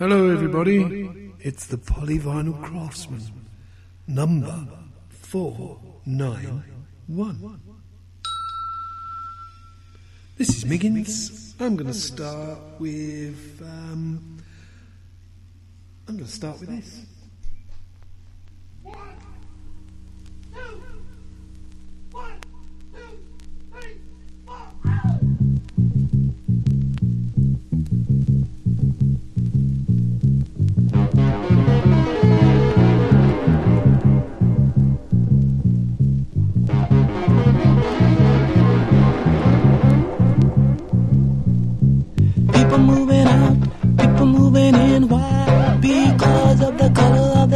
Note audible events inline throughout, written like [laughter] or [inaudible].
Hello, everybody. It's the Polyvinyl Craftsmen, number 491. This is Miggins. I'm going to start with. Um, I'm going to start with this.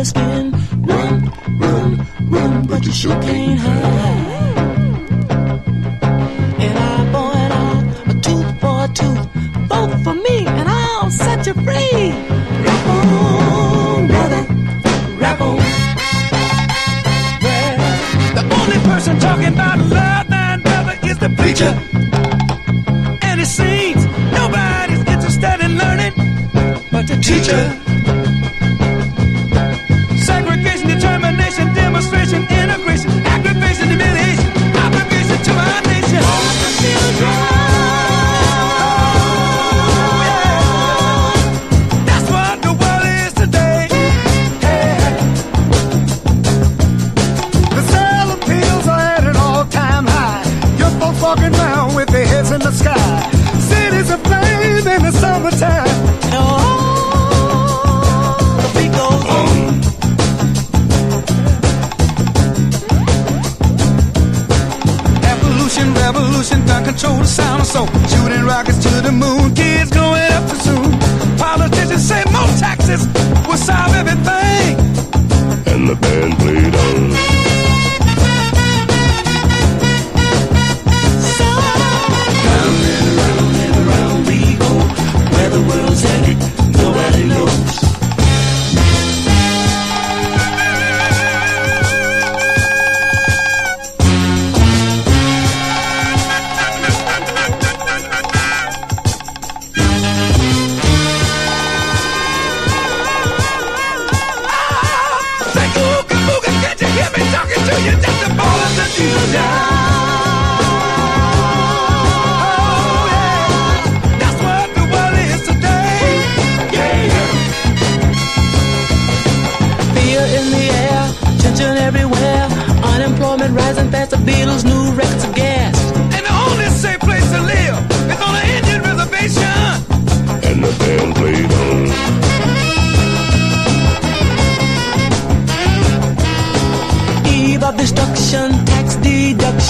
Skin. Run, run, run, but you sure can't hide. An eye for an eye, a tooth for a tooth. Vote for me, and I'll set you free. Rap on, brother, rap on. Well, the only person talking about love, man, brother, is the preacher. And it seems nobody's interested in learning but the teacher.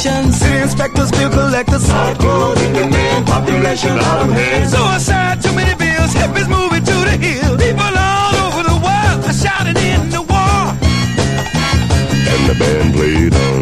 Deductions. City inspectors, bill collectors, hardcore thinking man, population out of hand. Suicide, too many bills, hippies moving to the hill. People all over the world are shouting in the war. And the band played on.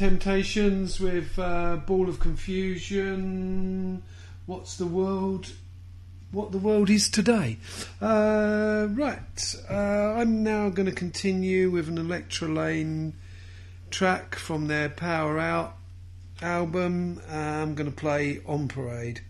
Temptations with uh, Ball of Confusion. What's the world? What the world is today. Uh, right, uh, I'm now going to continue with an Electrelane track from their Power Out album. Uh, I'm going to play On Parade.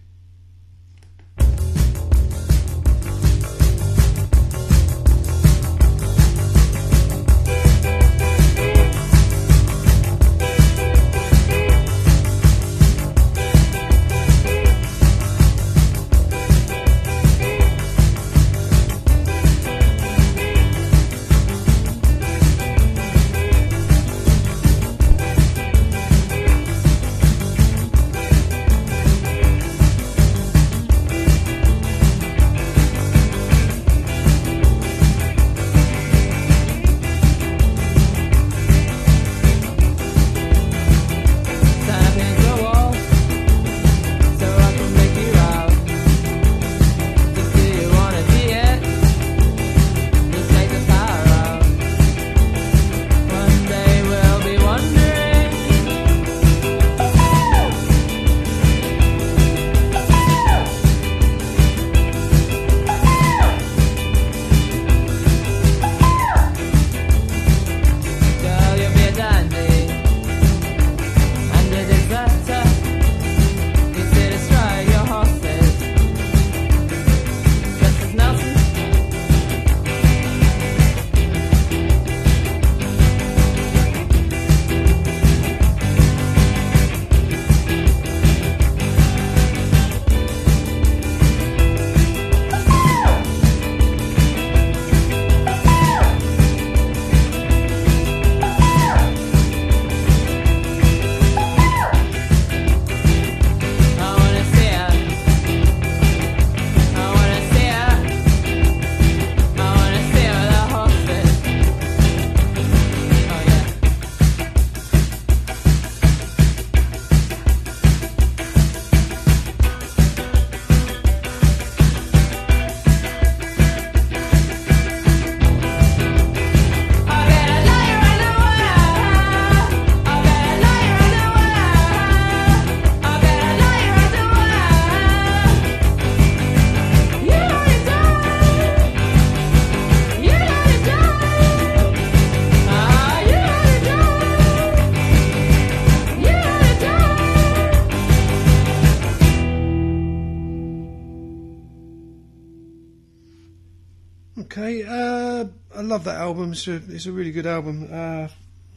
Love that album. It's a, it's a really good album. Uh,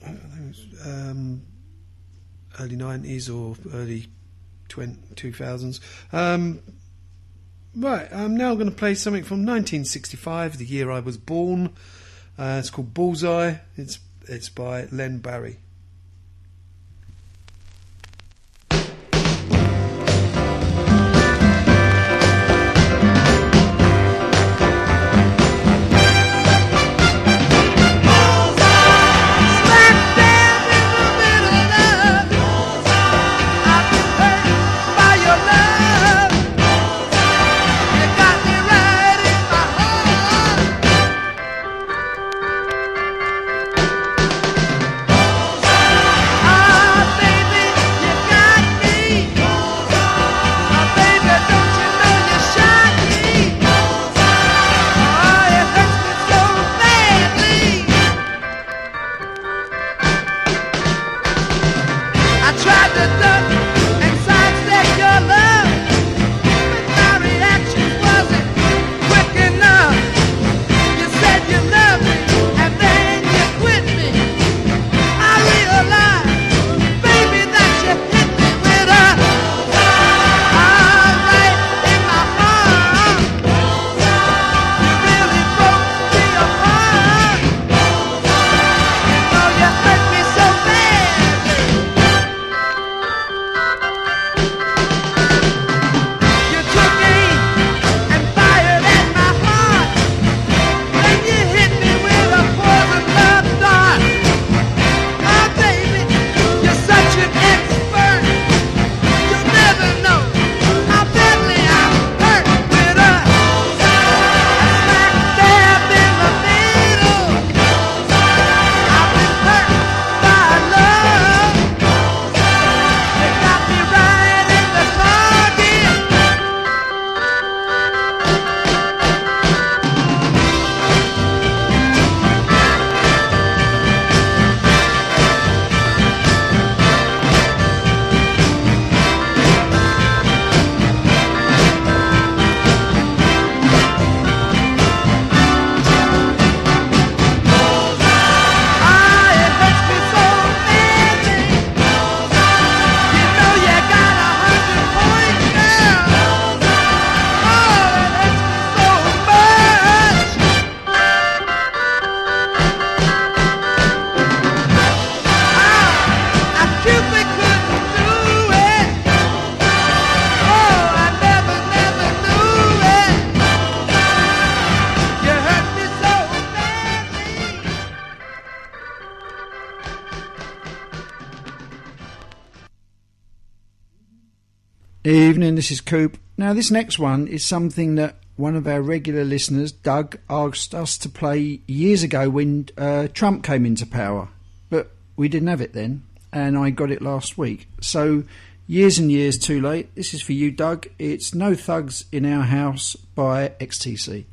I think it was, um, early nineties or early 20, 2000s. Um, right, I'm now going to play something from 1965, the year I was born. Uh, it's called Bullseye. It's it's by Len Barry. This is Coop. Now, this next one is something that one of our regular listeners, Doug, asked us to play years ago when uh, Trump came into power. But we didn't have it then, and I got it last week. So, years and years too late. This is for you, Doug. It's No Thugs in Our House by XTC.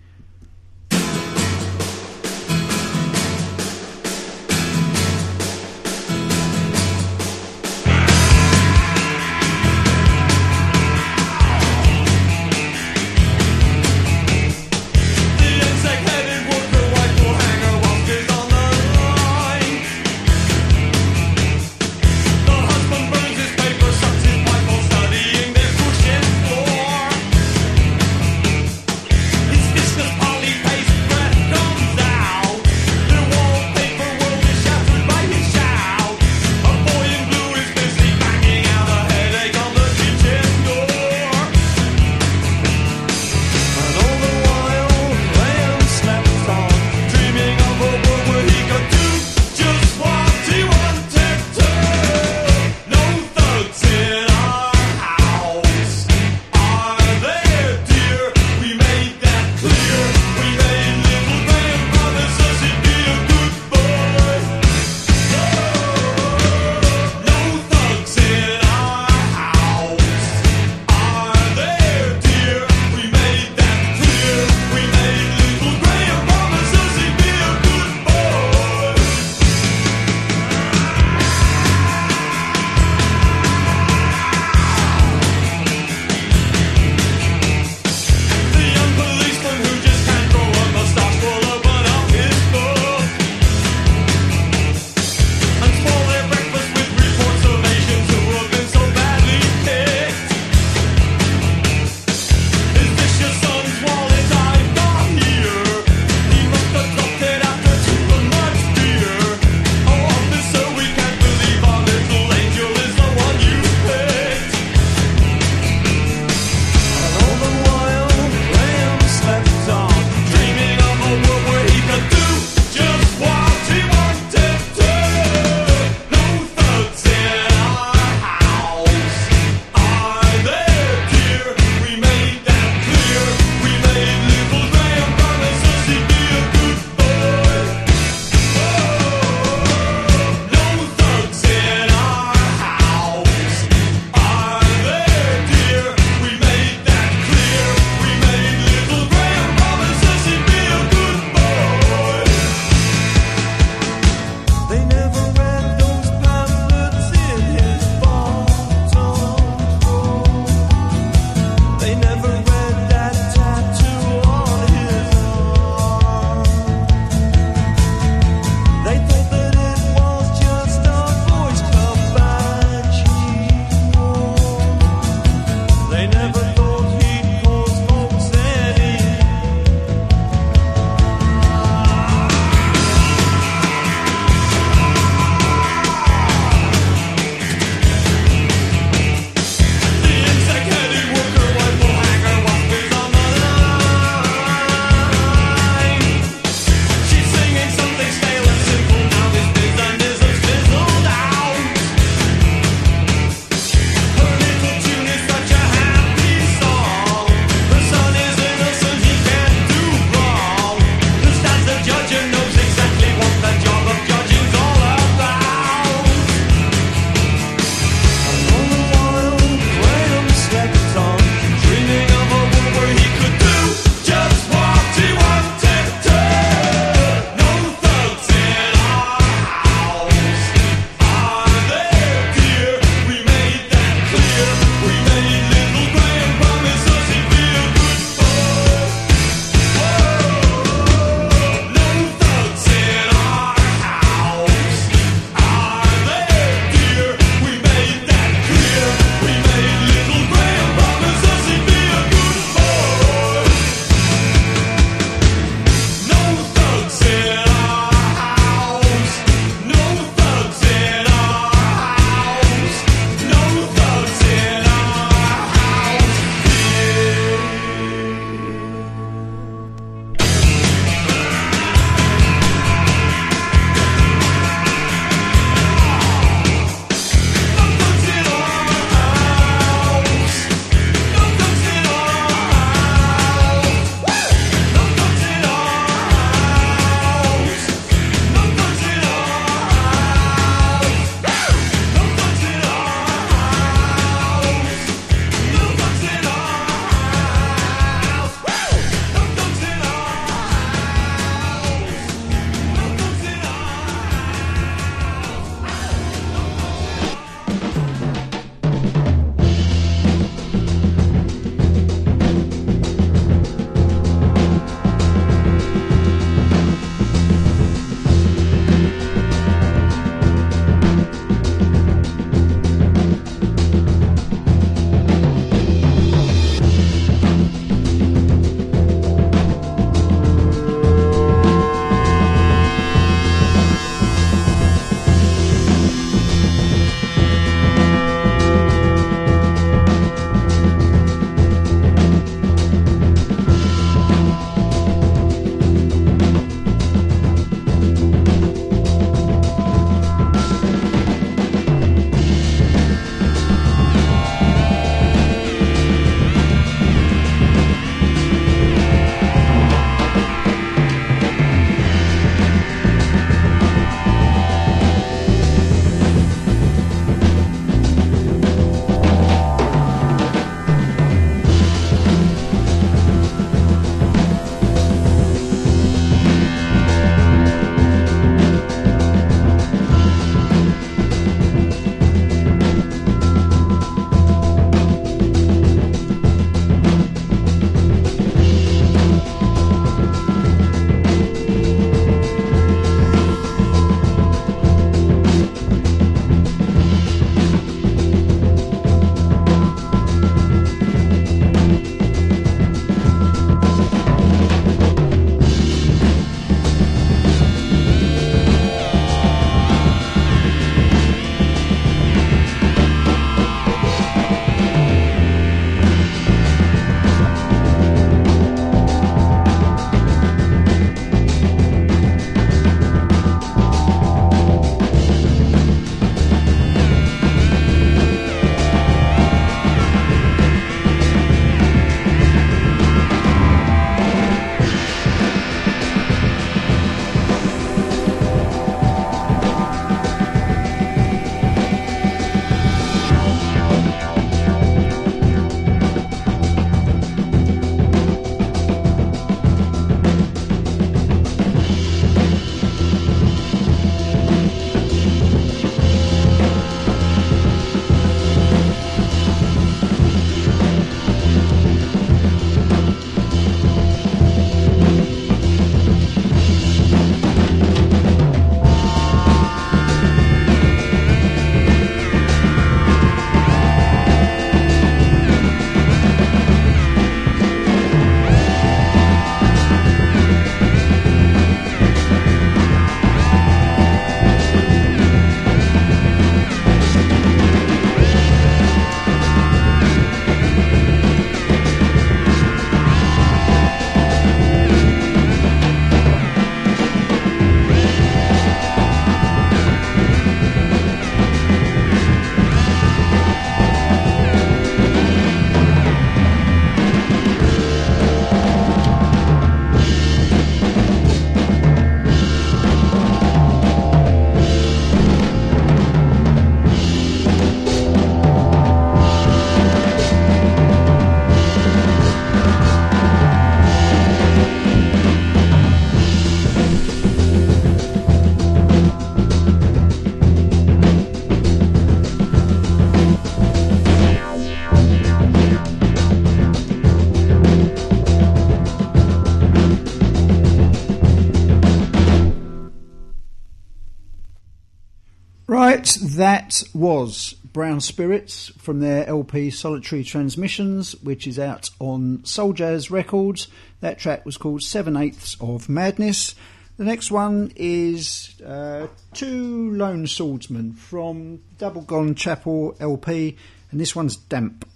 That was Brown Spirits from their LP Solitary Transmissions, which is out on Soul Jazz Records. That track was called Seven Eighths of Madness. The next one is uh, Two Lone Swordsmen from Double Gone Chapel LP, and this one's Damp.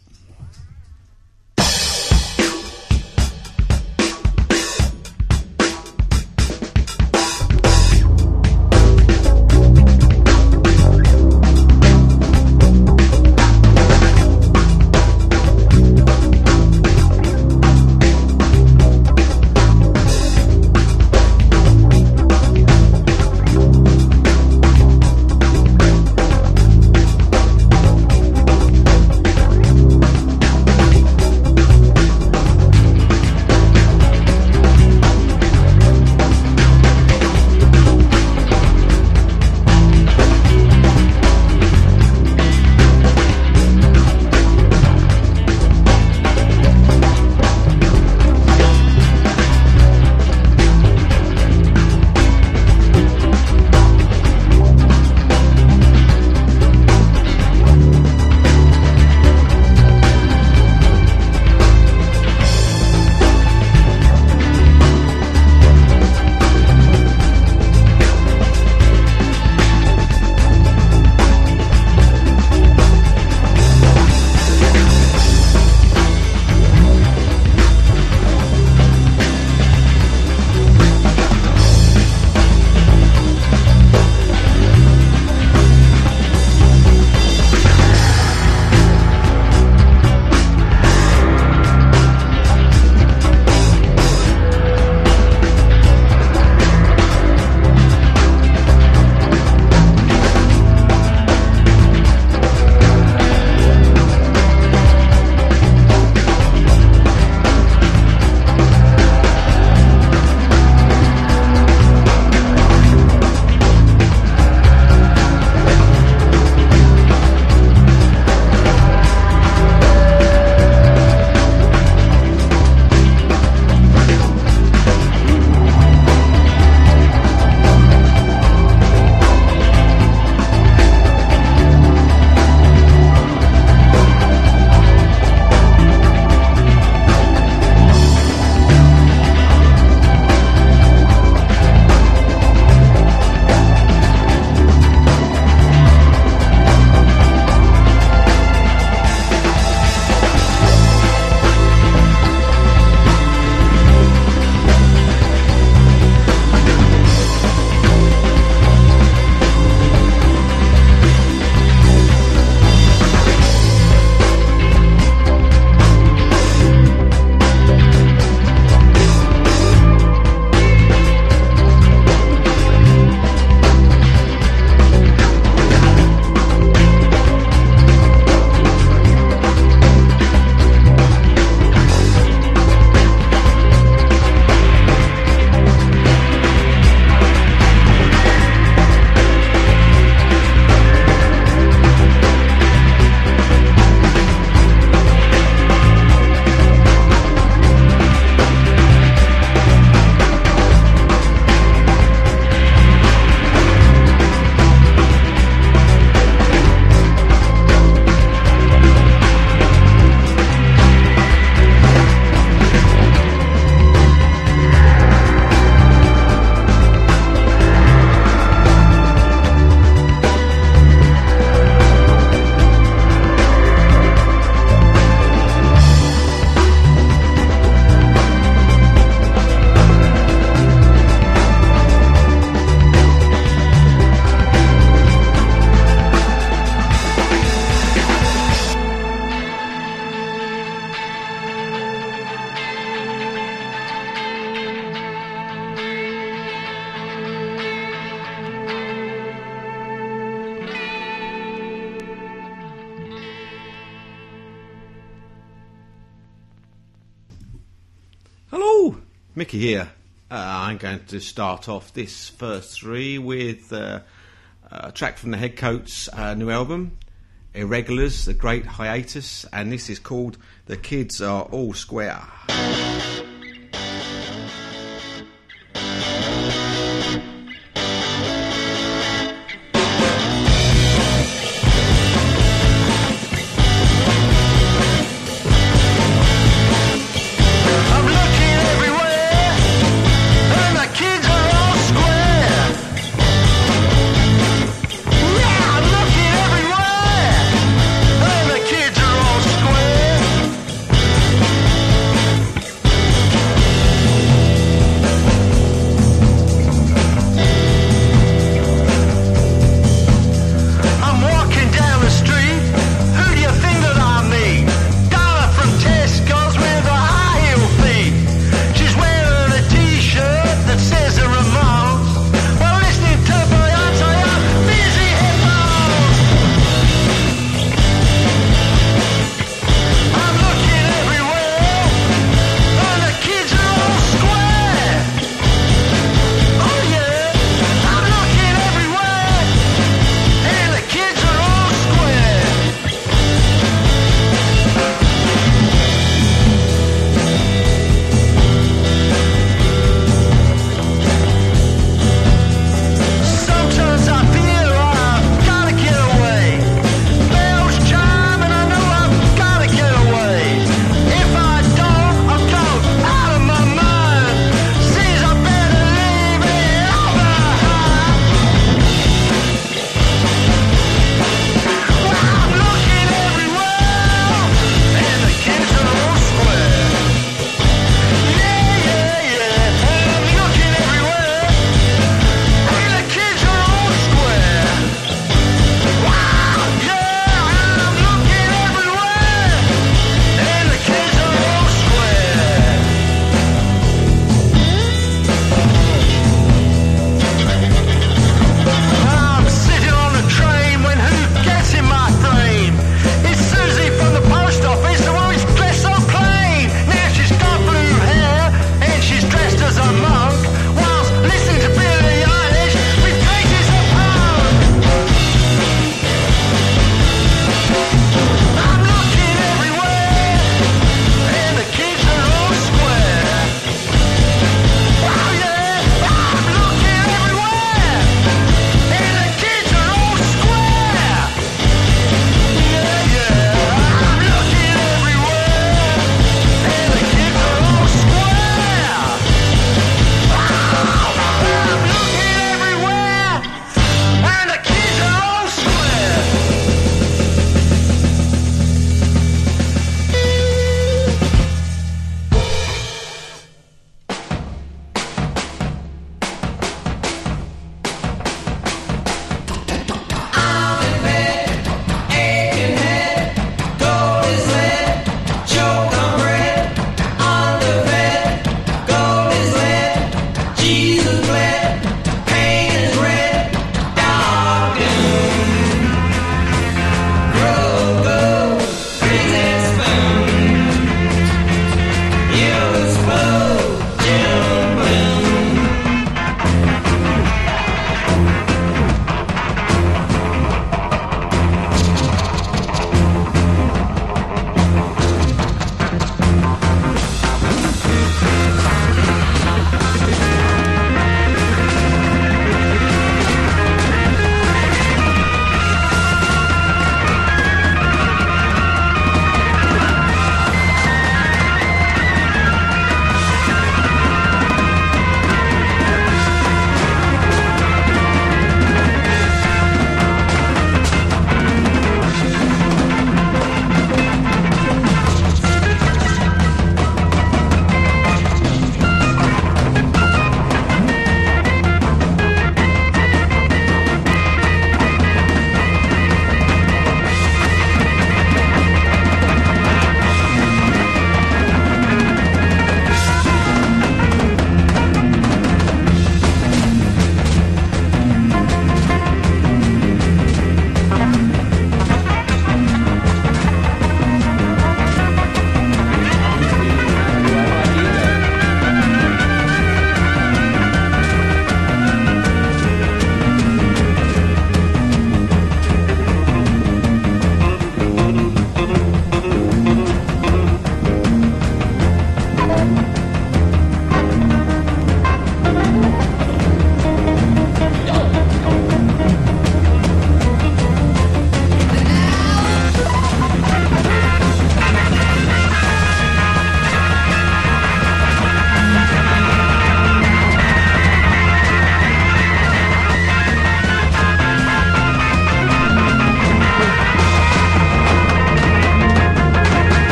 Hello, Mickey here. Uh, I'm going to start off this first three with uh, a track from the Headcoats' uh, new album, Irregulars, The Great Hiatus, and this is called The Kids Are All Square.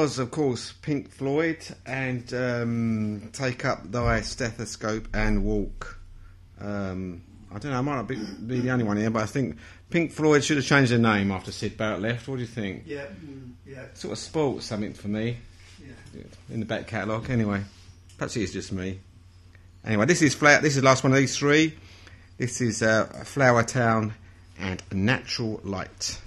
was, of course, Pink Floyd and um, Take Up Thy Stethoscope and Walk. Um, I don't know, I might not be, be, the only one here, but I think Pink Floyd should have changed their name after Syd Barrett left. What do you think? Yeah, mm, yeah. Sort of spoilt something for me yeah. in the back catalogue, anyway. Perhaps it is just me. Anyway, this is flat. This is the last one of these three. This is uh, Flowertown and Natural Light.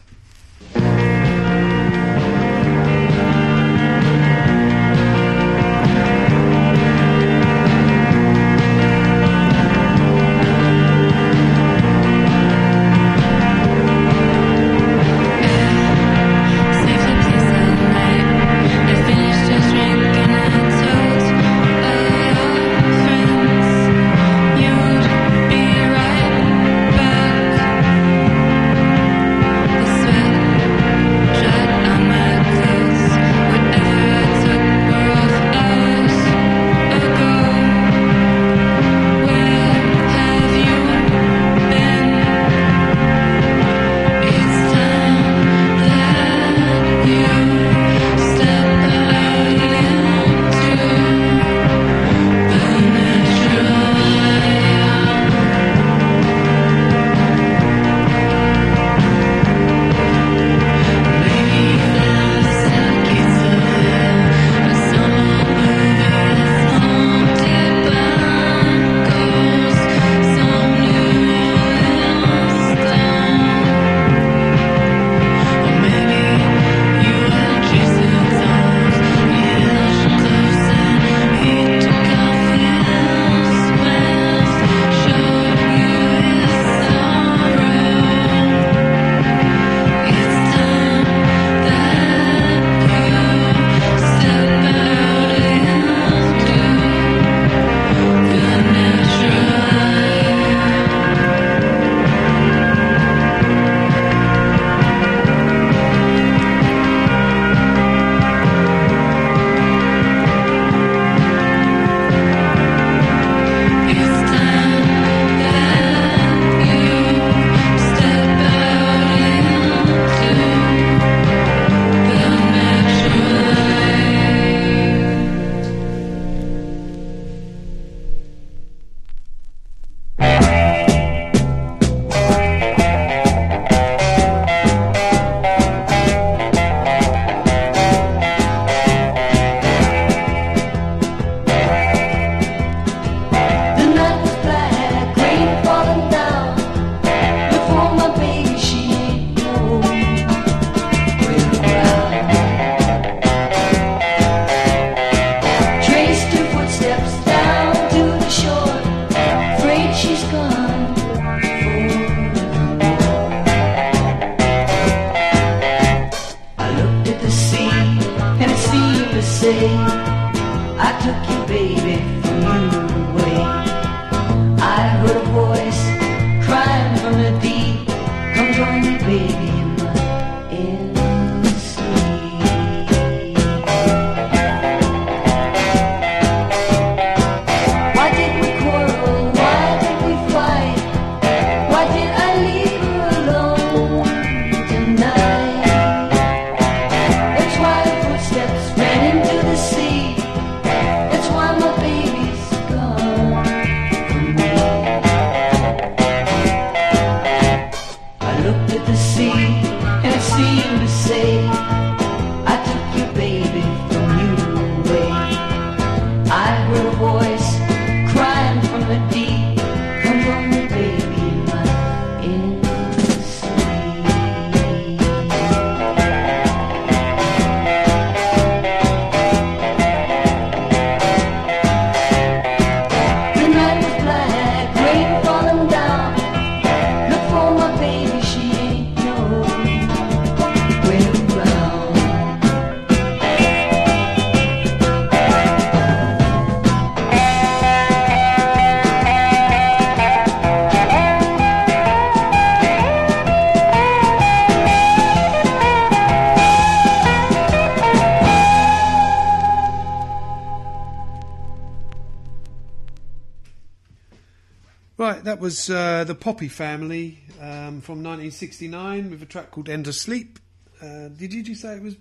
was uh, the Poppy Family um, from 1969 with a track called Endless Sleep. Uh, did you just say it was?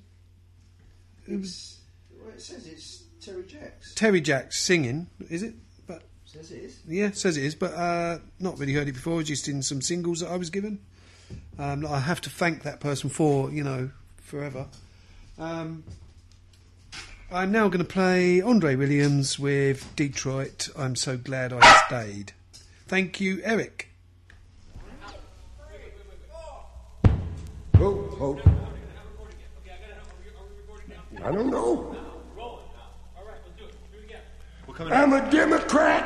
It was. Well, it says it's Terry Jacks. Terry Jacks singing, is it? But says it is. Yeah, says it is, but uh, not really heard it before. Just in some singles that I was given. Um, I have to thank that person for you know forever. Um, I'm now going to play Andre Williams with Detroit. I'm so glad I stayed. Thank you, Eric. Ho, ho. I don't know. I'm a Democrat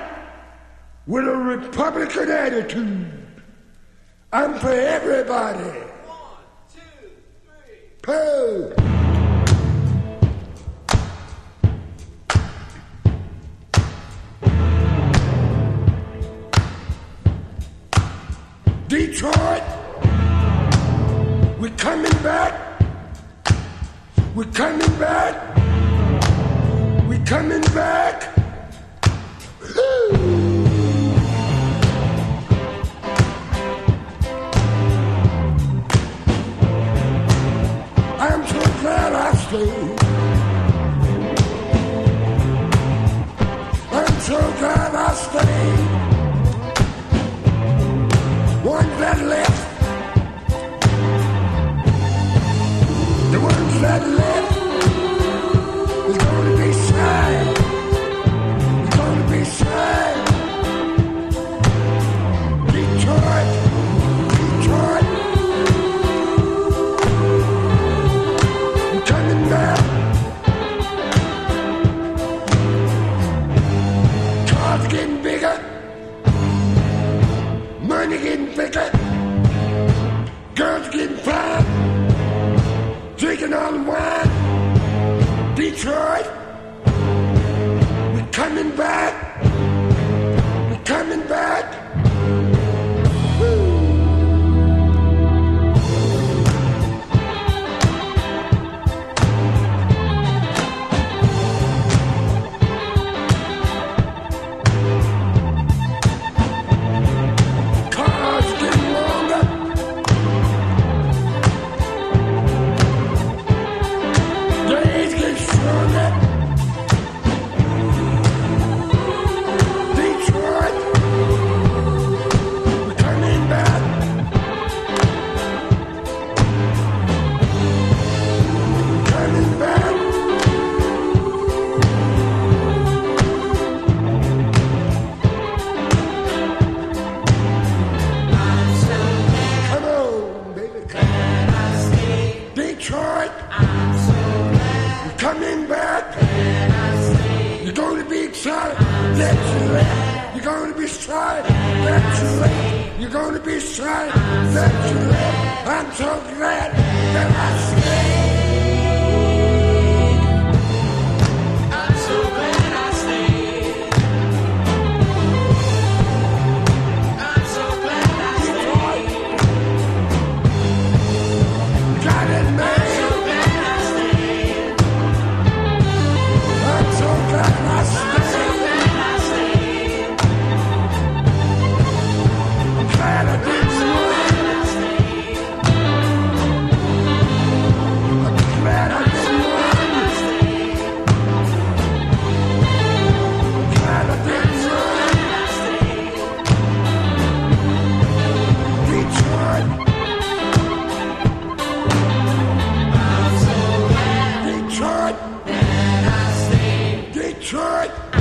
with a Republican attitude. I'm for everybody. One, two, three. Detroit, we're coming back. We're coming back. We're coming back. I'm so glad I stayed. Wine. Detroit. Detroit. I'm so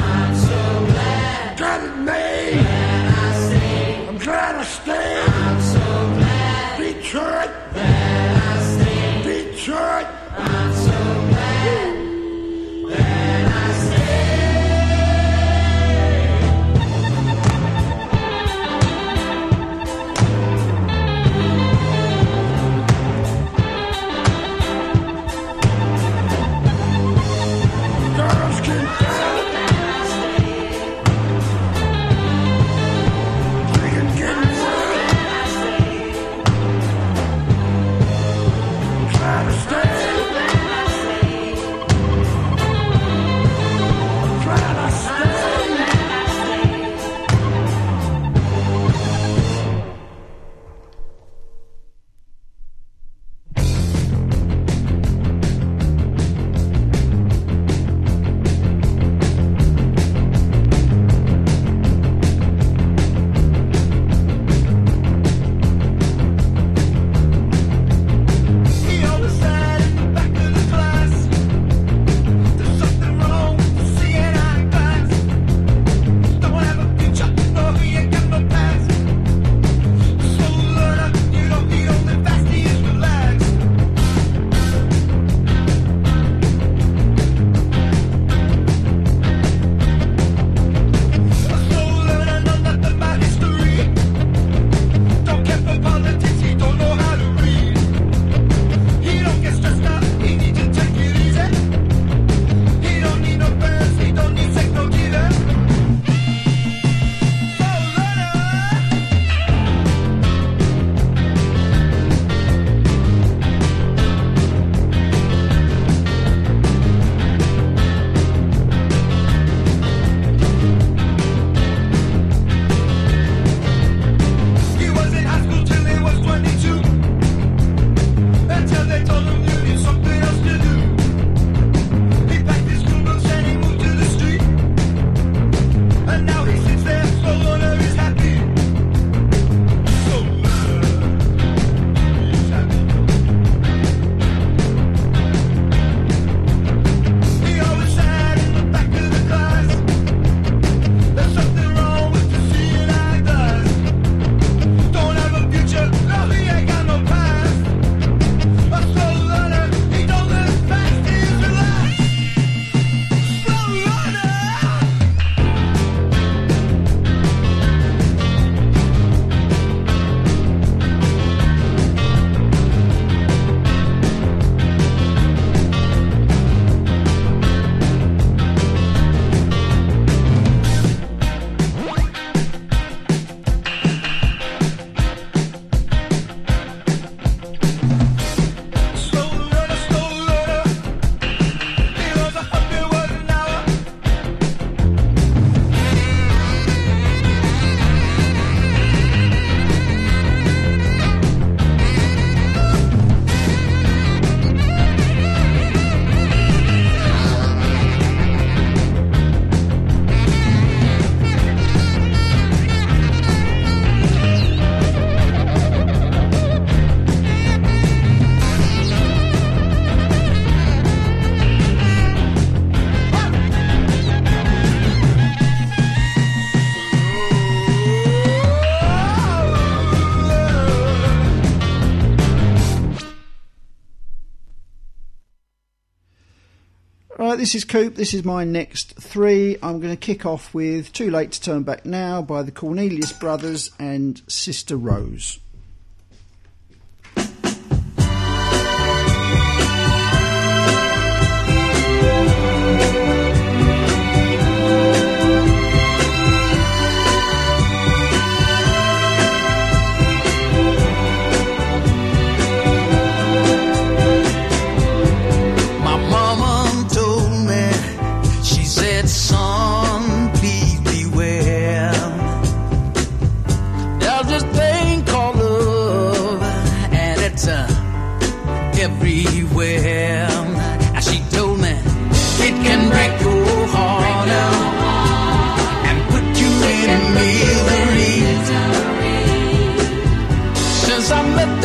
this is Coop. This is my next three. I'm going to kick off with Too Late to Turn Back Now by the Cornelius Brothers and Sister Rose.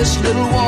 this little one.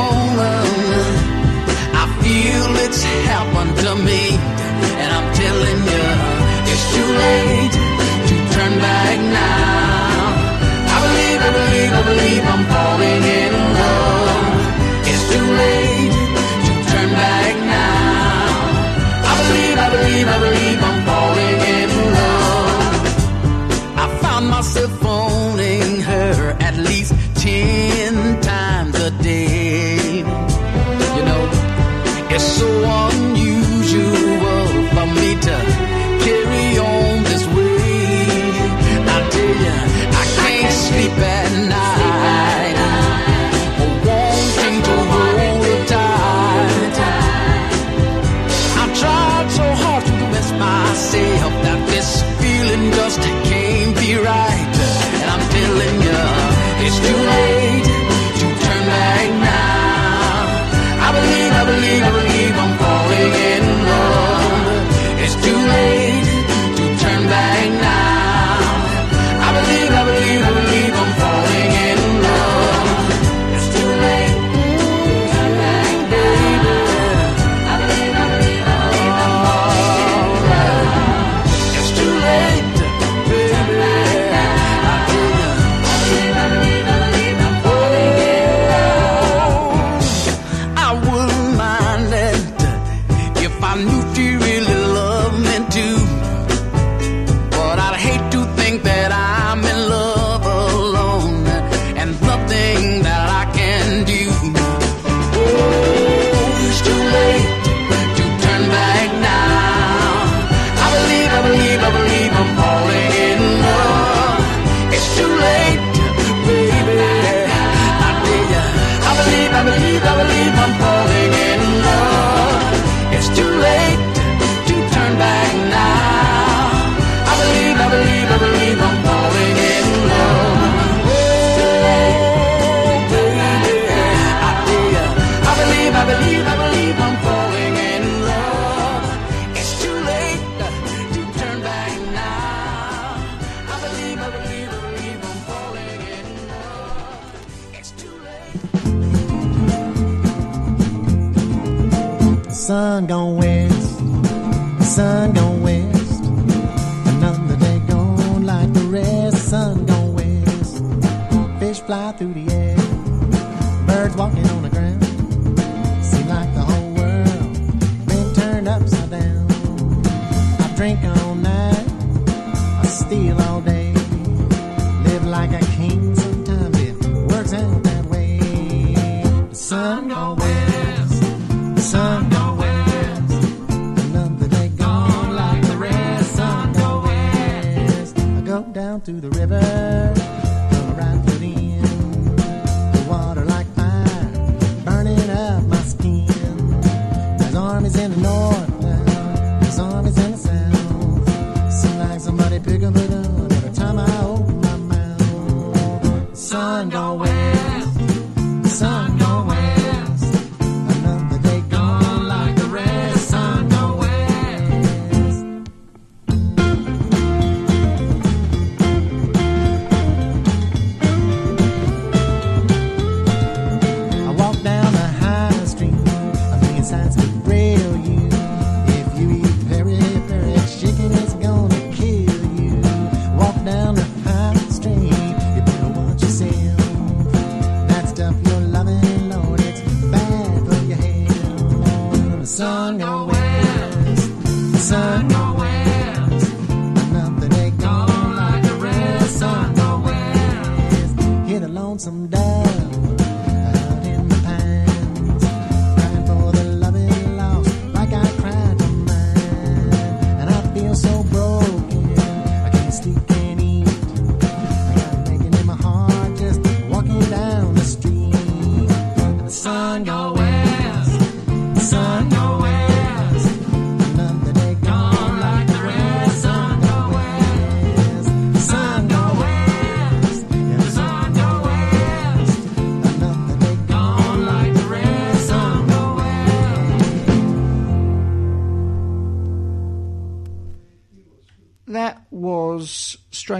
Lonesome dove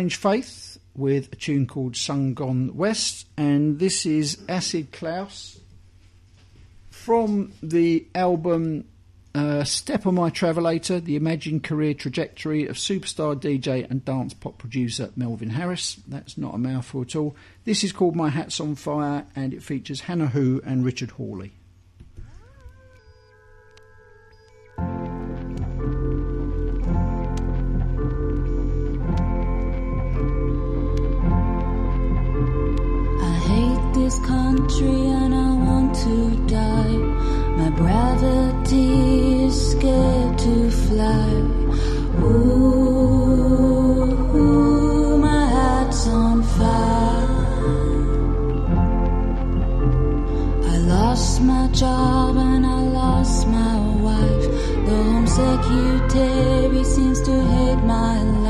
Strange Fruit with a tune called Sun Gone West, and this is Acid Klaus from the album uh, Step on My Travelator, the imagined career trajectory of superstar DJ and dance pop producer Melvin Harris. That's not a mouthful at all. This is called My Hat's on Fire, and it features Hannah Hu and Richard Hawley. This country and I want to die. My gravity is scared to fly. Ooh, my hat's on fire. I lost my job and I lost my wife. The home secretary seems to hate my life.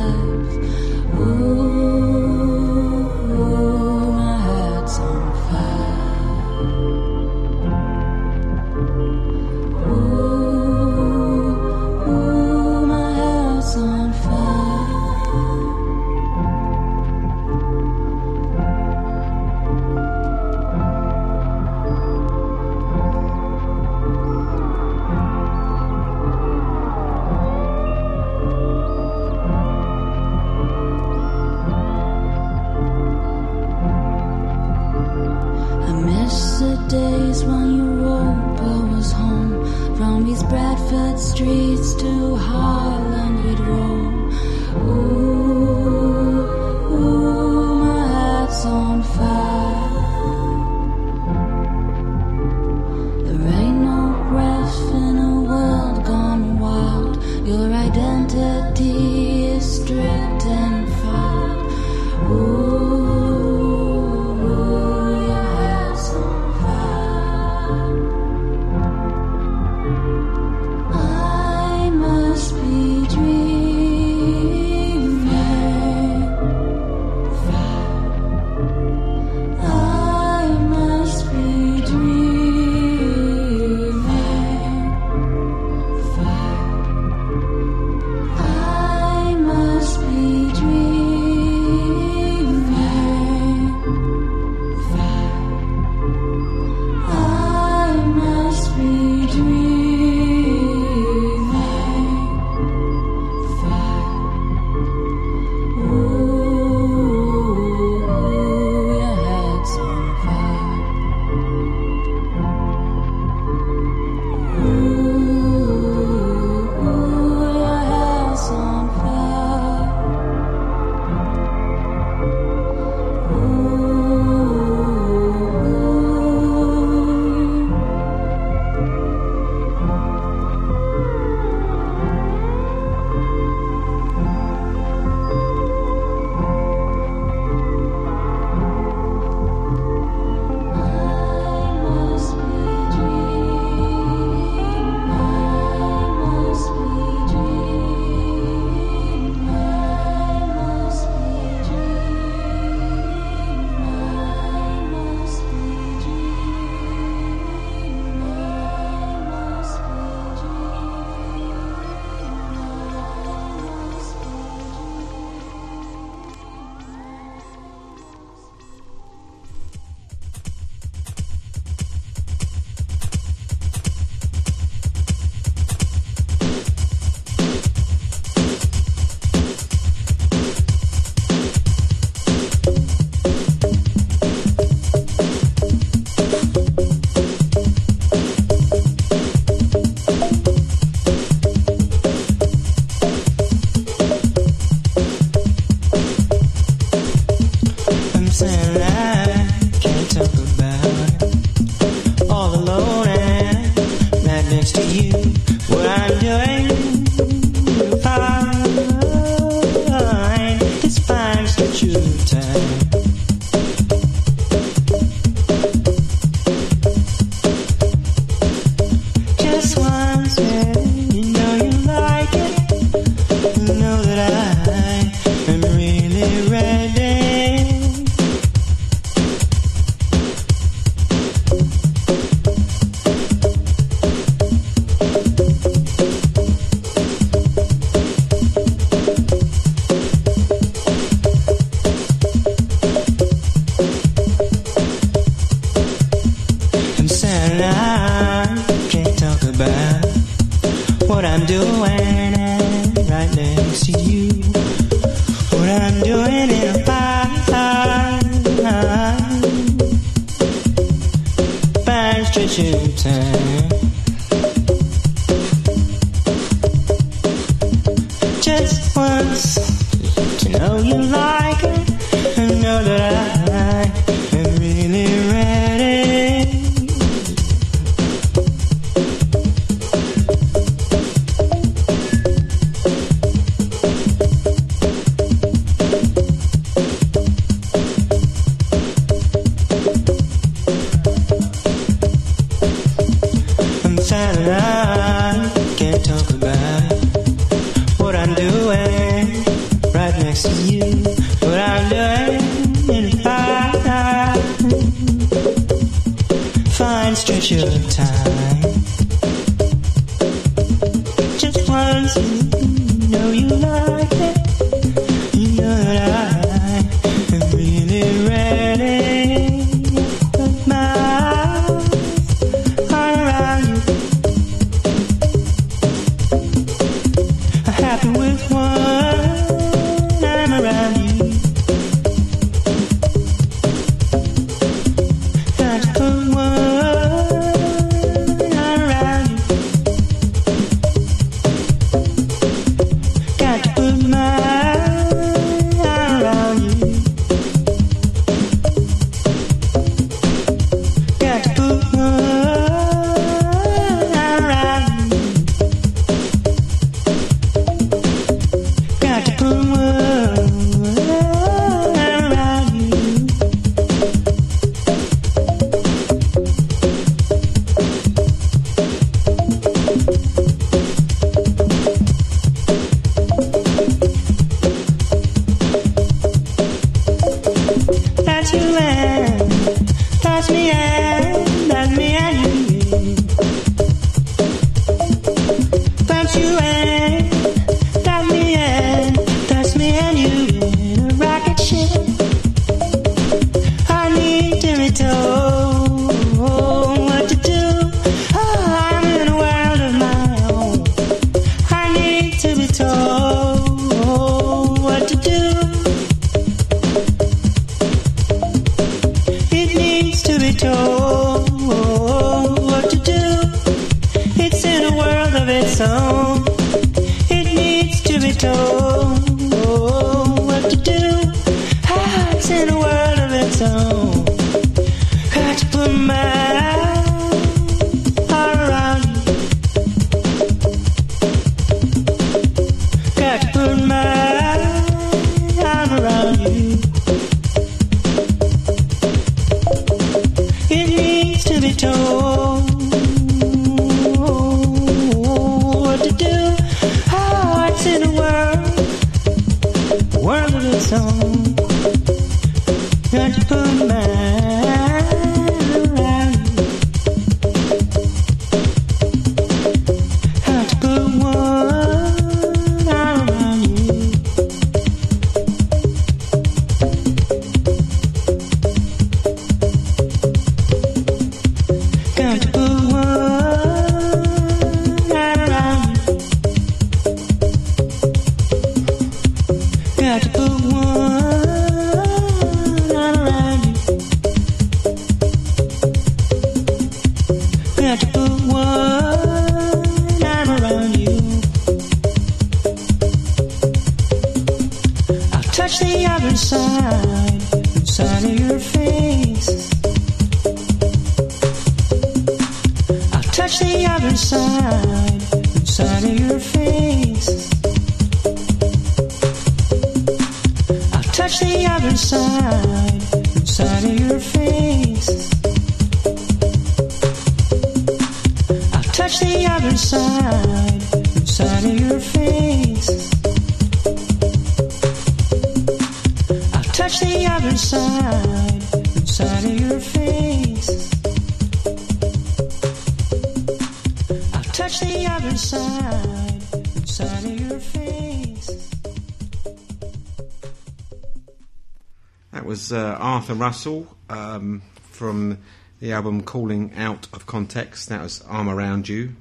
Arthur Russell um, from the album Calling Out of Context. That was Armaroundyou.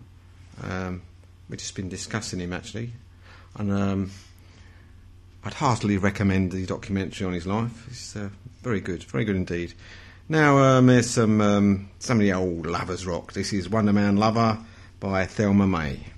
Um, we've just been discussing him actually. And um, I'd heartily recommend the documentary on his life. It's uh, very good, very good indeed. Now, um, there's some, um, some of the old lovers rock. This is Wonder Man Lover by Thelma Mae.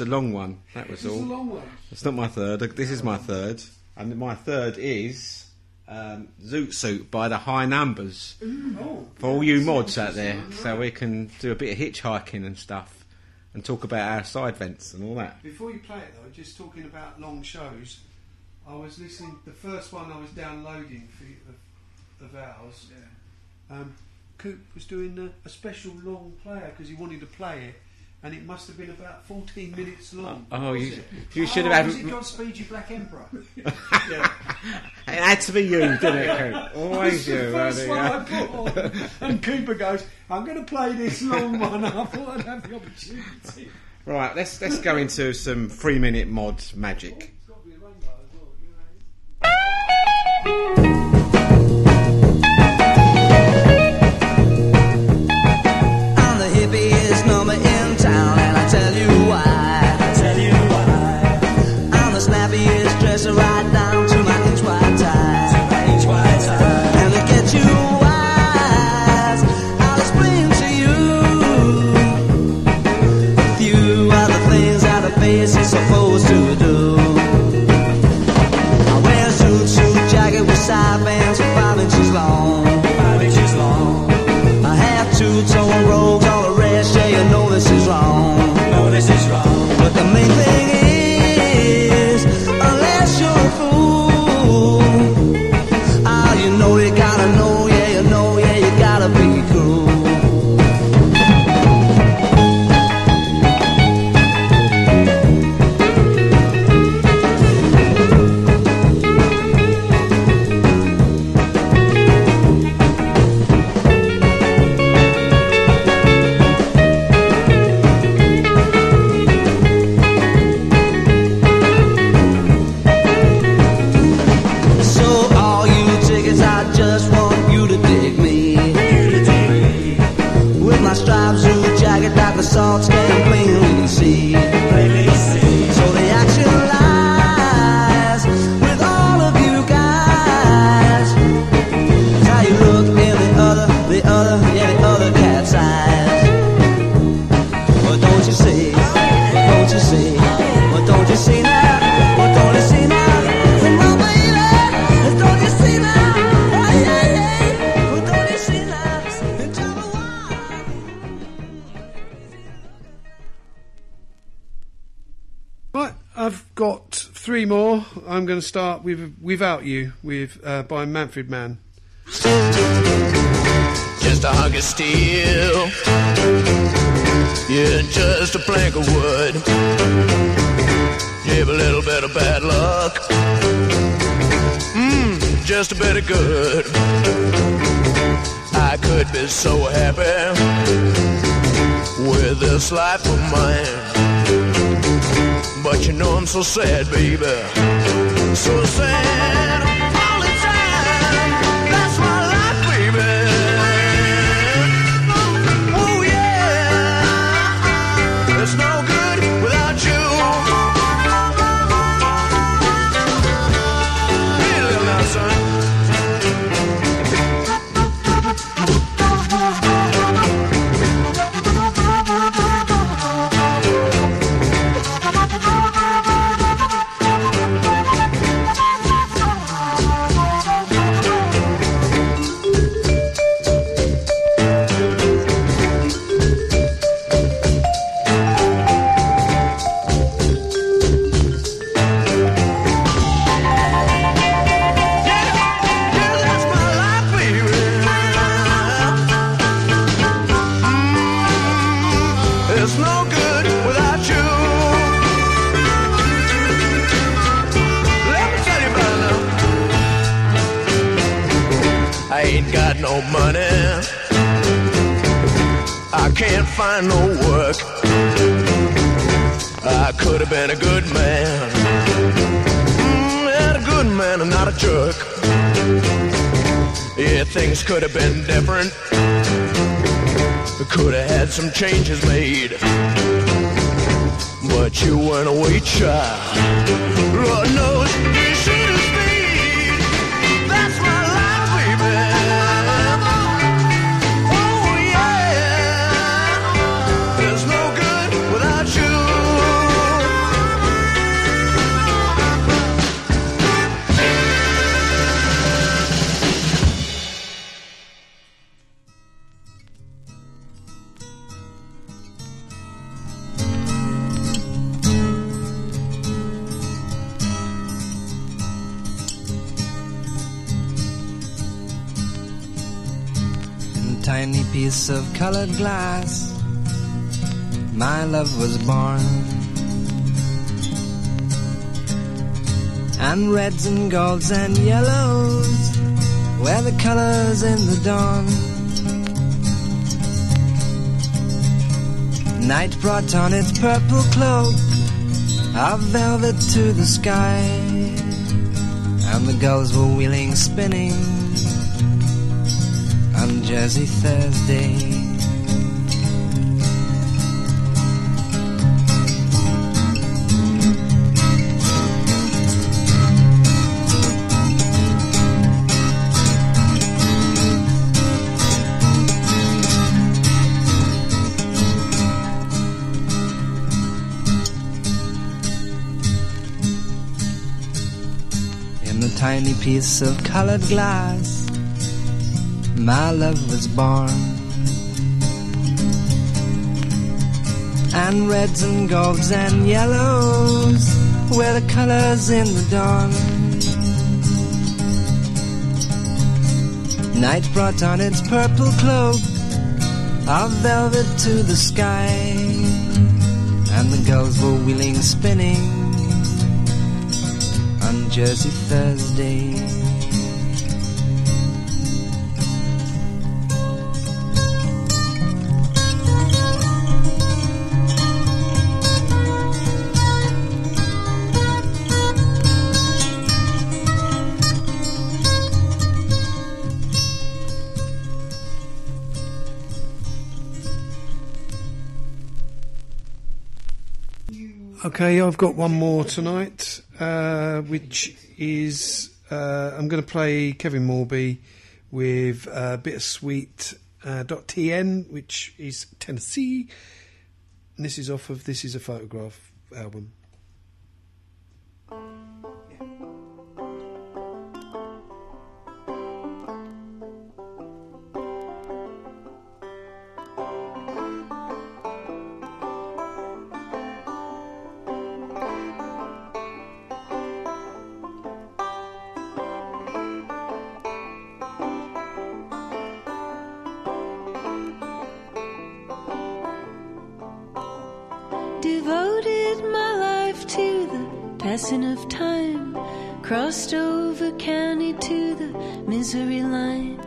A long one. That was This is all. a long one. It's not my third. This is my third, and my third is um, Zoot Suit by the High Numbers. Oh, For all you mods out there, so we can do a bit of hitchhiking and stuff, and talk about our side vents and all that. Before you play it though, just talking about long shows, I was listening. The first one I was downloading for, of, of ours. Um, Coop was doing a, a special long player because he wanted to play it, and it must have been about 14 minutes long. Oh, oh Was you, it? you should oh, have Was had. it Godspeed You Black Emperor? [laughs] [laughs] It had to be you, didn't it, Coop? Always you. the first one I put on. And Cooper goes, I'm going to play this long one. [laughs] I thought I'd have the opportunity. Right, let's let's go into some three minute mod magic. Oh, it's start with "Without You" with uh, by Manfred Mann. just a hunk of steel. Yeah, just a plank of wood. Give a little bit of bad luck. Mmm, just a bit of good. I could be so happy with this life of mine. But you know I'm so sad, baby. So sad can't find no work. I could have been a good man. Mm, a good man and not a jerk. Yeah, things could have been different. Could have had some changes made. But you weren't a wait child. Lord knows you should piece of colored glass, my love was born. And reds and golds and yellows were the colors in the dawn. Night brought on its purple cloak of velvet to the sky, and the gulls were wheeling, spinning Jersey Thursday. In the tiny piece of colored glass, my love was born. And reds and golds and yellows were the colors in the dawn. Night brought on its purple cloak of velvet to the sky, and the gulls were wheeling, spinning on Jersey Thursday. Okay, I've got one more tonight, uh, which is uh, I'm going to play Kevin Morby with uh, Bittersweet uh, .tn, which is Tennessee. And this is off of This Is a Photograph album. My life to the passing of time. Crossed over county to the misery line.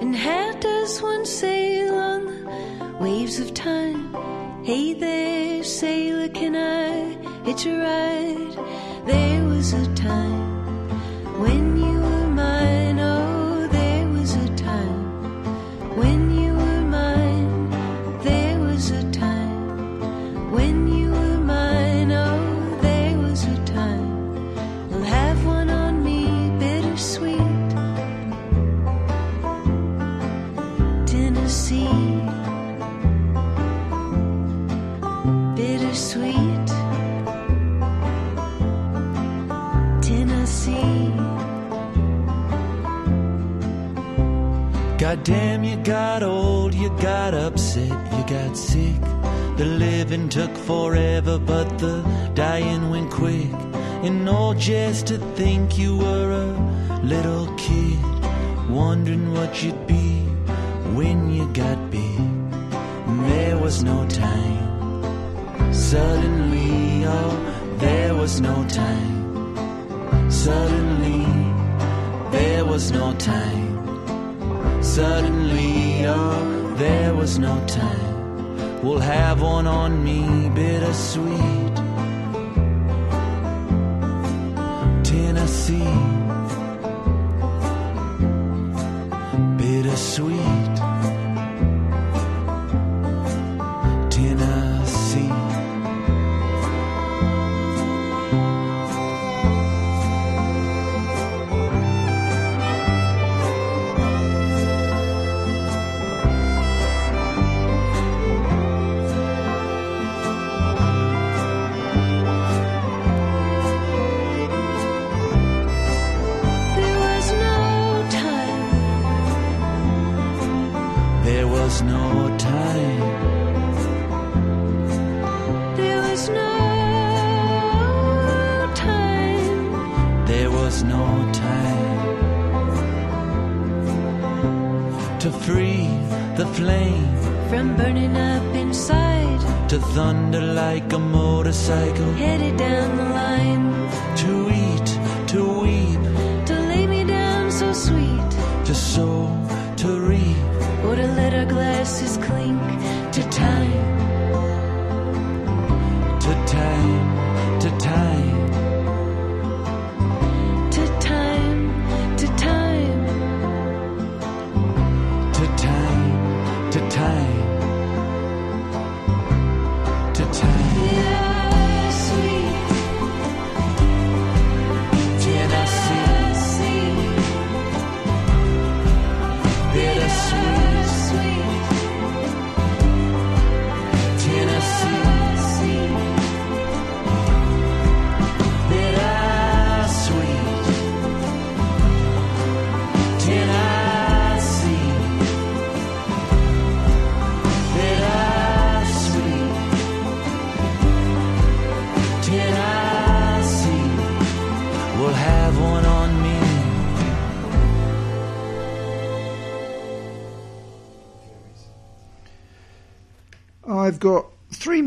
And how does one sail on the waves of time? Hey there, sailor, can I hitch a ride? There was a time when Goddamn, you got old, you got upset, you got sick. The living took forever, but the dying went quick. And all just to think you were a little kid, wondering what you'd be when you got big. There was no time. Suddenly, oh, there was no time. Suddenly, there was no time. Suddenly, oh, there was no time. We'll have one on me, bittersweet. Tennessee,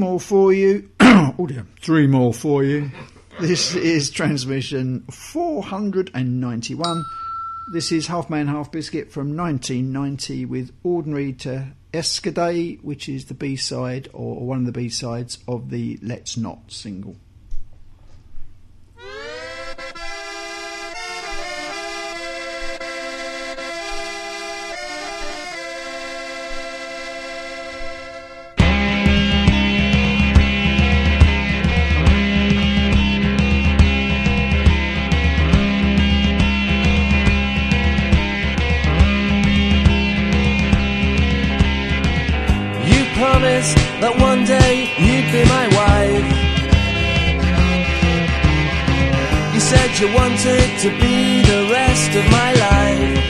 more for you. [clears throat] oh dear, three more for you. This is transmission 491. This is Half Man Half Biscuit from 1990 with Ordinary to Enschede, which is the B side or one of the B sides of the Let's Not single. That one day you'd be my wife. You said you wanted to be the rest of my life.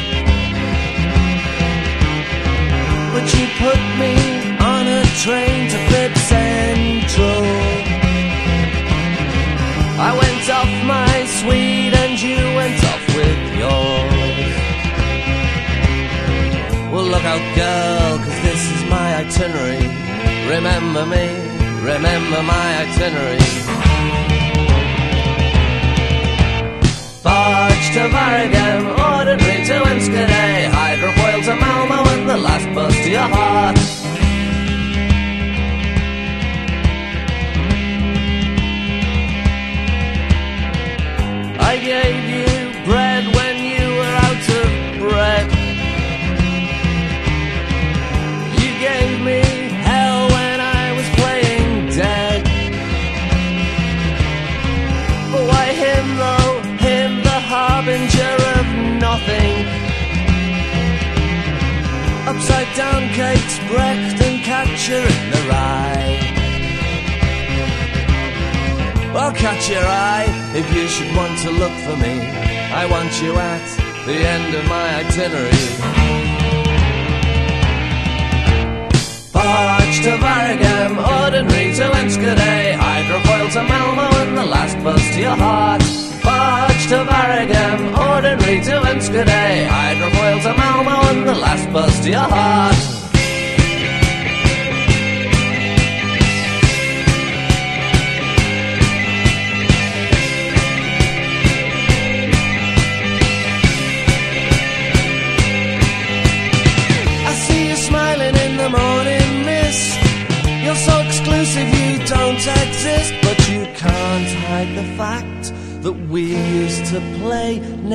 But you put me on a train to Flip Central. I went off my suite and you went off with yours. Well, look out, girl, cause this is my itinerary. Remember me, remember my itinerary. Barge to Varigam, ordinary to Enschede, hydrofoil to Malmo, and the last bus to your heart. Down cakes, Brecht and catcher in the rye. I'll catch your eye if you should want to look for me. I want you at the end of my itinerary. Barge to Varigam, ordinary to Enschede, hydrofoil to Malmo, and the last bus to your heart. Barge to Varigam, ordinary to Enschede, hydrofoil to Malmo, and the last bus to your heart.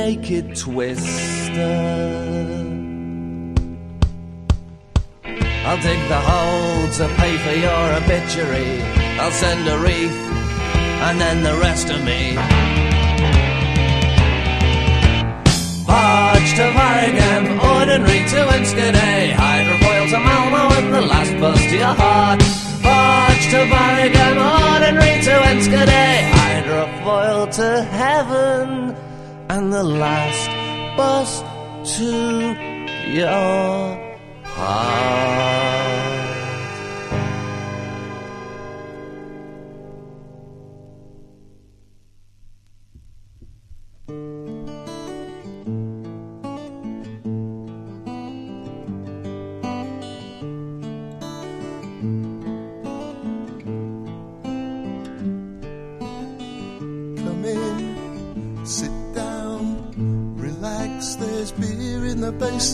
Naked twister. I'll dig the hole to pay for your obituary. I'll send a wreath, and then the rest of me. Barge to Varigam, ordinary to Enschede, hydrofoil to Malmo, and the last bus to your heart. Barge to Varigam, ordinary to Enschede, hydrofoil to heaven, and the last bus to your heart.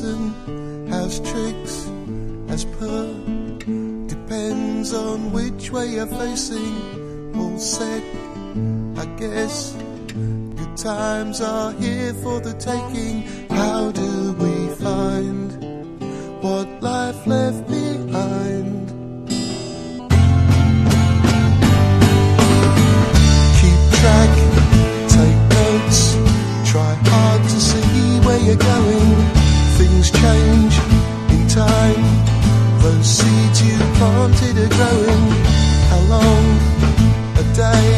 The has tricks as per. Depends on which way you're facing. All set, I guess. Good times are here for the taking. How do we find what life left behind? Keep track, take notes, try hard to see where you're going. Things change in time. Those seeds you planted are growing. How long? A day,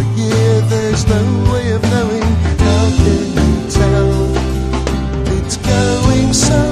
a year, there's no way of knowing. How can you tell? It's going so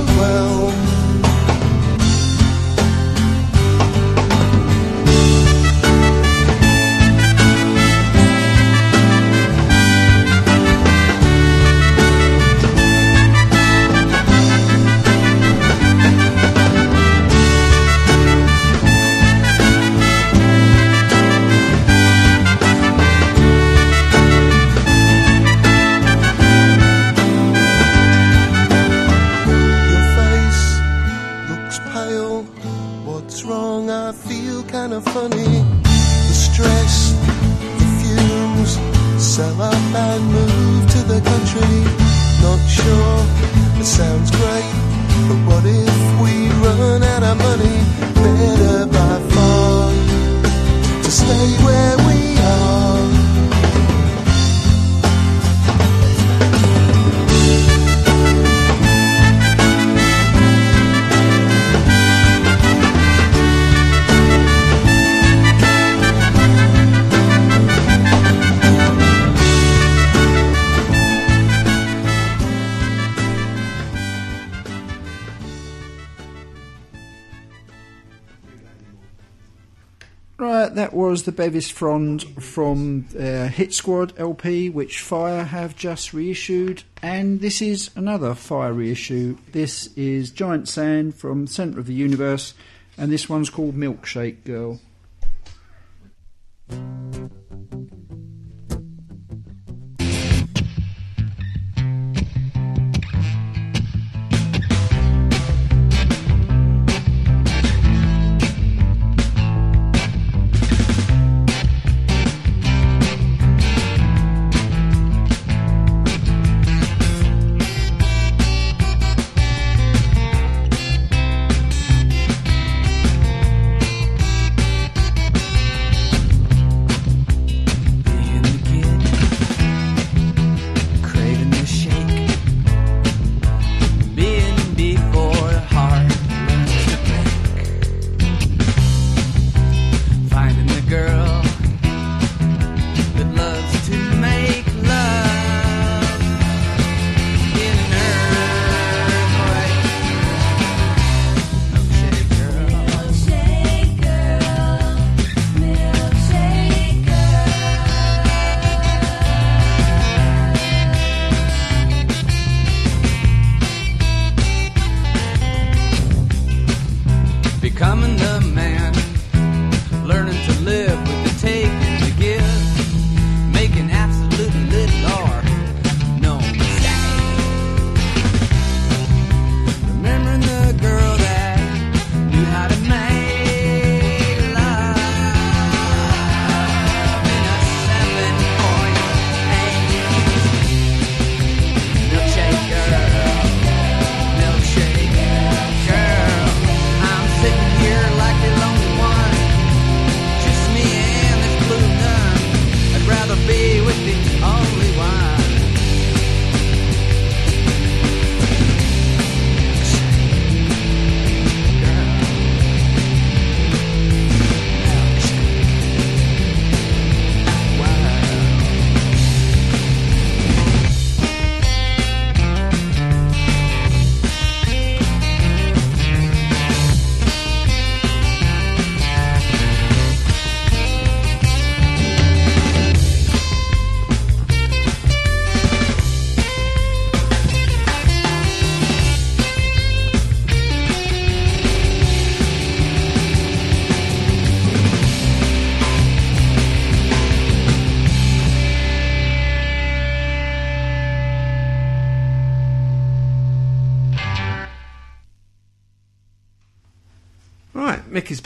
great, but what if we run out of money? Better by far to stay where was the Bevis Frond from uh, Hit Squad LP, which Fire have just reissued, and this is another Fire reissue. This is Giant Sand from Centre of the Universe, and this one's called Milkshake Girl.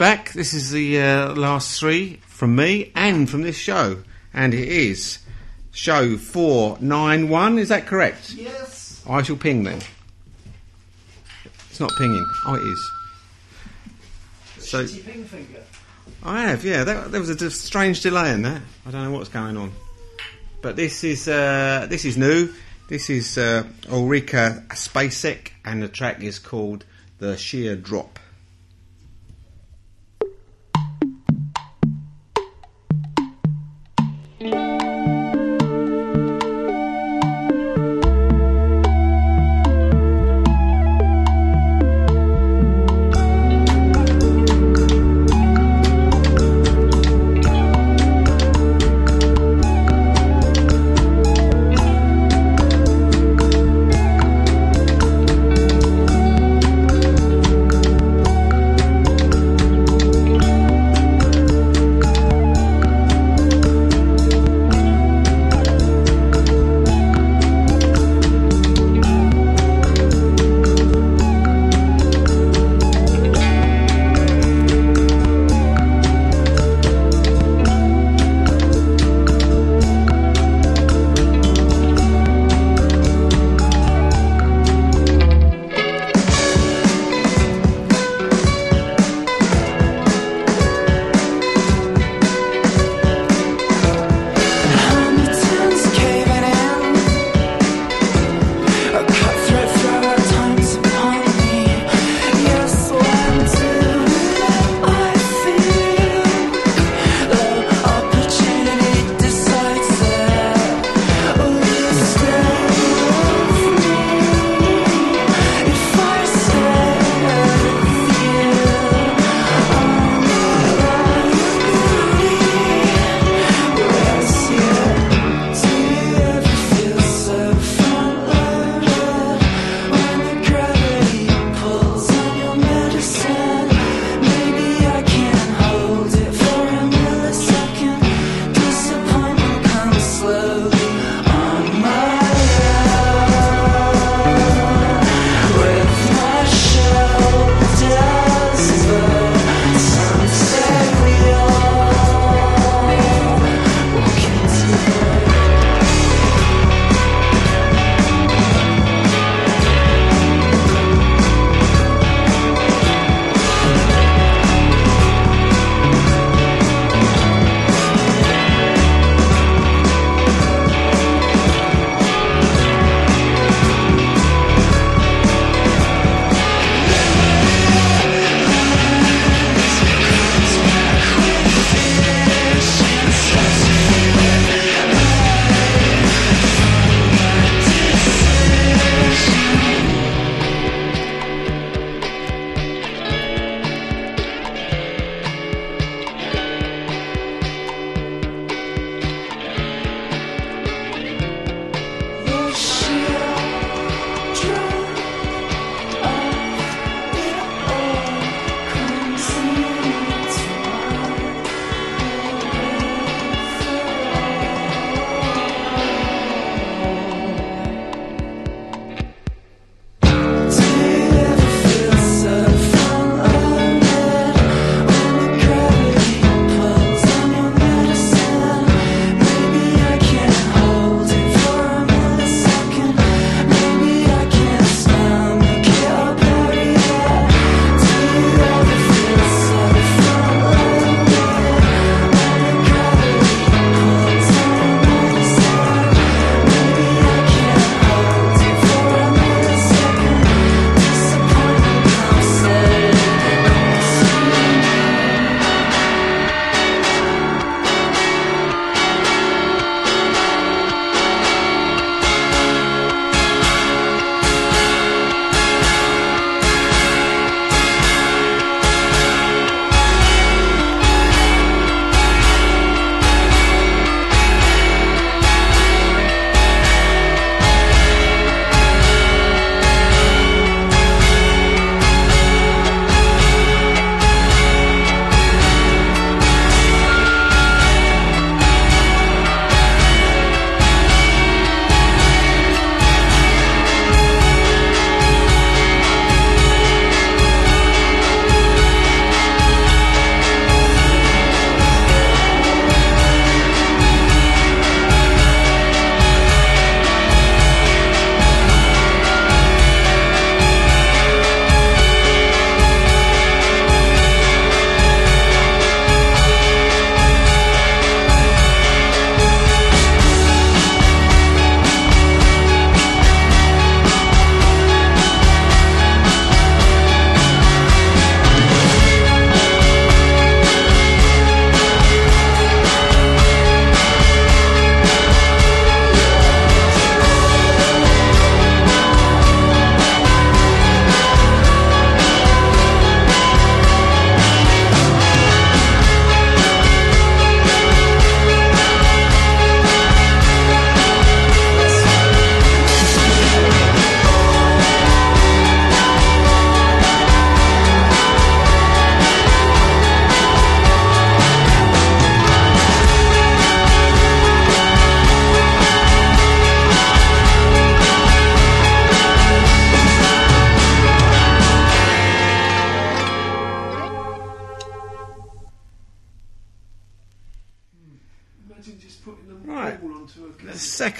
Back. This is the uh, last three from me and from this show, and it is show four nine one. Is that correct? Yes. I shall ping then. It's not pinging. Oh, it is. So ping finger. I have, yeah. That, there was a strange delay in that. I don't know what's going on. But this is uh, this is new. This is uh, Ulrika Spacek, and the track is called "The Sheer Drop."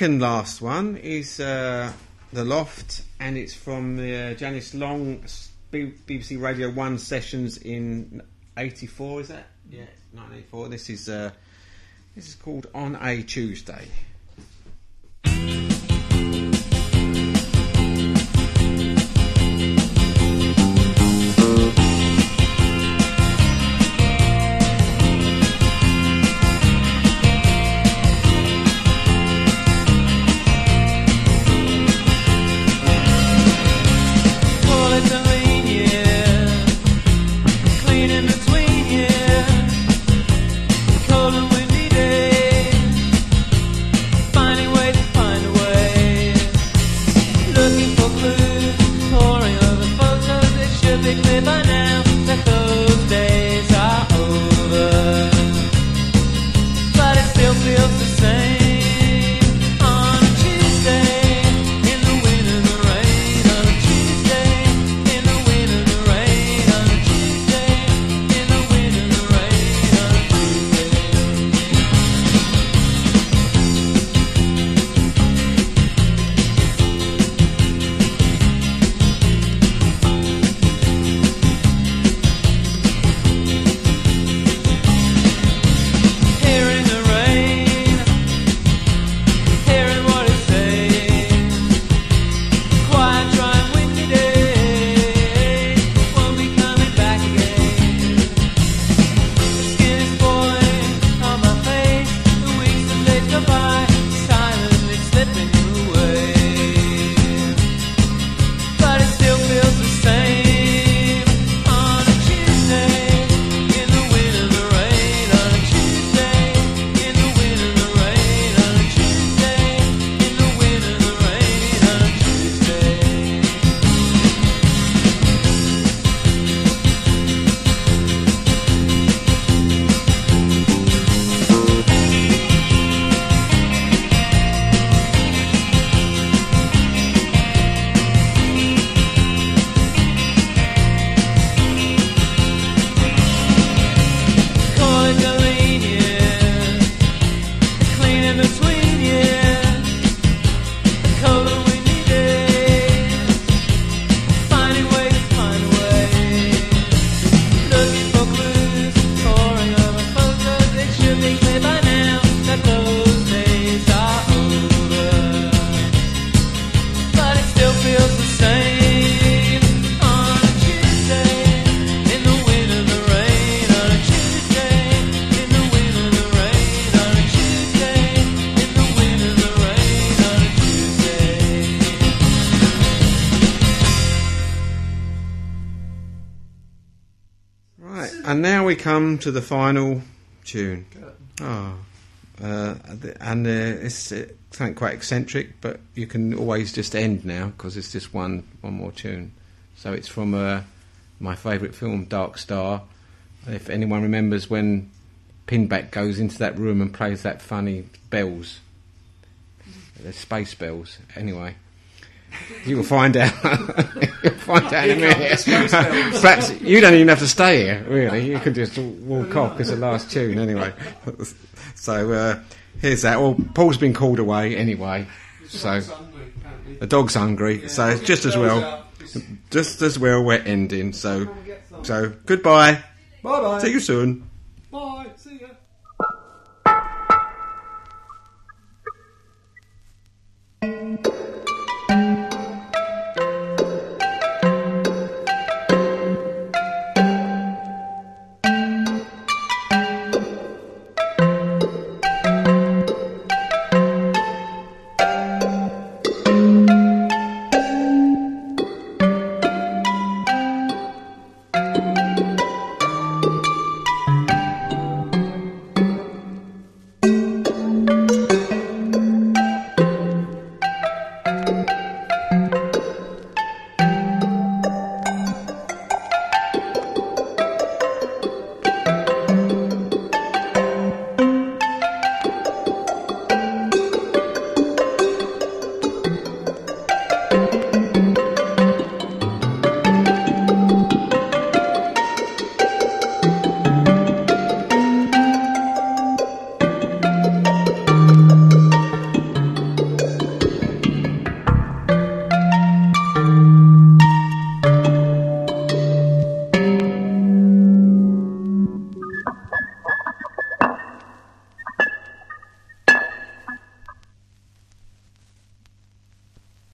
Second last one is uh, The Loft, and it's from uh, Janice Long BBC Radio 1 sessions in 84, is that? Yeah, 1984. This is, uh, this is called On a Tuesday. Come to the final tune. Oh, uh, and uh, it's uh, something quite eccentric, but you can always just end now because it's just one one more tune. So it's from uh, my favourite film, Dark Star. If anyone remembers when Pinback goes into that room and plays that funny bells, the space bells. Anyway. You'll find out. [laughs] You'll find out in a minute. the space. Perhaps you don't even have to stay here, really. You can just walk off as the last tune, anyway. [laughs] so uh, here's that. Well, Paul's been called away anyway, so the dog's hungry. So it's just as well, just as well we're ending. So, so goodbye. Bye bye. See you soon.